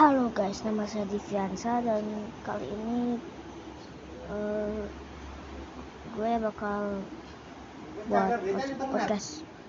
Halo guys, nama saya Diviansa dan kali ini uh, gue bakal buat podcast